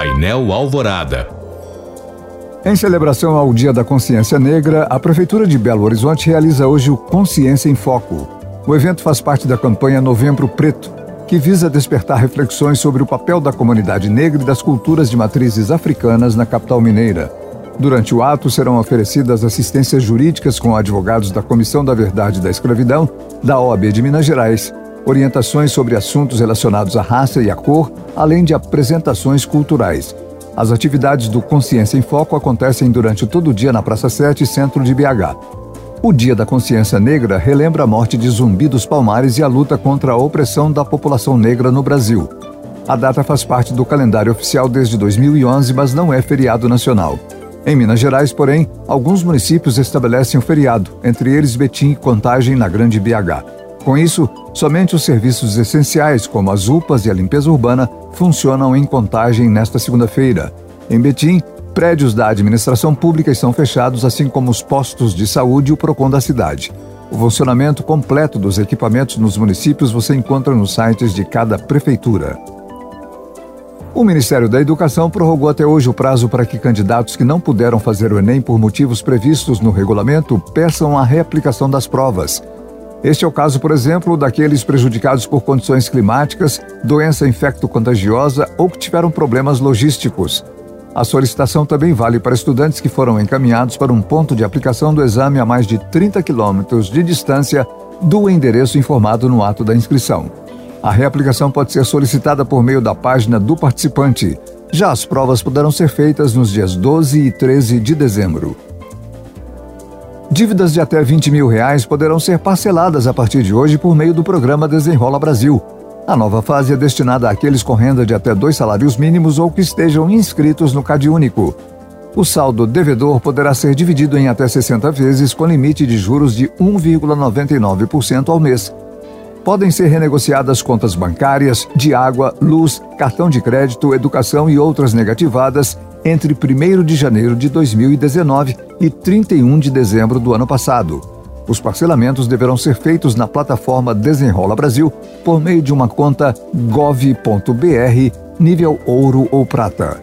Painel Alvorada. Em celebração ao Dia da Consciência Negra, a Prefeitura de Belo Horizonte realiza hoje o Consciência em Foco. O evento faz parte da campanha Novembro Preto, que visa despertar reflexões sobre o papel da comunidade negra e das culturas de matrizes africanas na capital mineira. Durante o ato serão oferecidas assistências jurídicas com advogados da Comissão da Verdade da Escravidão, da OAB de Minas Gerais, orientações sobre assuntos relacionados à raça e à cor, além de apresentações culturais. As atividades do Consciência em Foco acontecem durante todo o dia na Praça 7, centro de BH. O Dia da Consciência Negra relembra a morte de Zumbi dos Palmares e a luta contra a opressão da população negra no Brasil. A data faz parte do calendário oficial desde 2011, mas não é feriado nacional. Em Minas Gerais, porém, alguns municípios estabelecem o feriado, entre eles Betim e Contagem, na Grande BH. Com isso, somente os serviços essenciais, como as UPAs e a limpeza urbana, funcionam em Contagem nesta segunda-feira. Em Betim, prédios da administração pública estão fechados, assim como os postos de saúde e o PROCON da cidade. O funcionamento completo dos equipamentos nos municípios você encontra nos sites de cada prefeitura. O Ministério da Educação prorrogou até hoje o prazo para que candidatos que não puderam fazer o Enem por motivos previstos no regulamento peçam a reaplicação das provas. Este é o caso, por exemplo, daqueles prejudicados por condições climáticas, doença infecto-contagiosa ou que tiveram problemas logísticos. A solicitação também vale para estudantes que foram encaminhados para um ponto de aplicação do exame a mais de 30 quilômetros de distância do endereço informado no ato da inscrição. A reaplicação pode ser solicitada por meio da página do participante. Já as provas poderão ser feitas nos dias 12 e 13 de dezembro. Dívidas de até 20 mil reais poderão ser parceladas a partir de hoje por meio do programa Desenrola Brasil. A nova fase é destinada àqueles com renda de até dois salários mínimos ou que estejam inscritos no CadÚnico. O saldo devedor poderá ser dividido em até 60 vezes com limite de juros de 1,99% ao mês podem ser renegociadas contas bancárias, de água, luz, cartão de crédito, educação e outras negativadas entre 1 de janeiro de 2019 e 31 de dezembro do ano passado. Os parcelamentos deverão ser feitos na plataforma Desenrola Brasil por meio de uma conta gov.br nível ouro ou prata.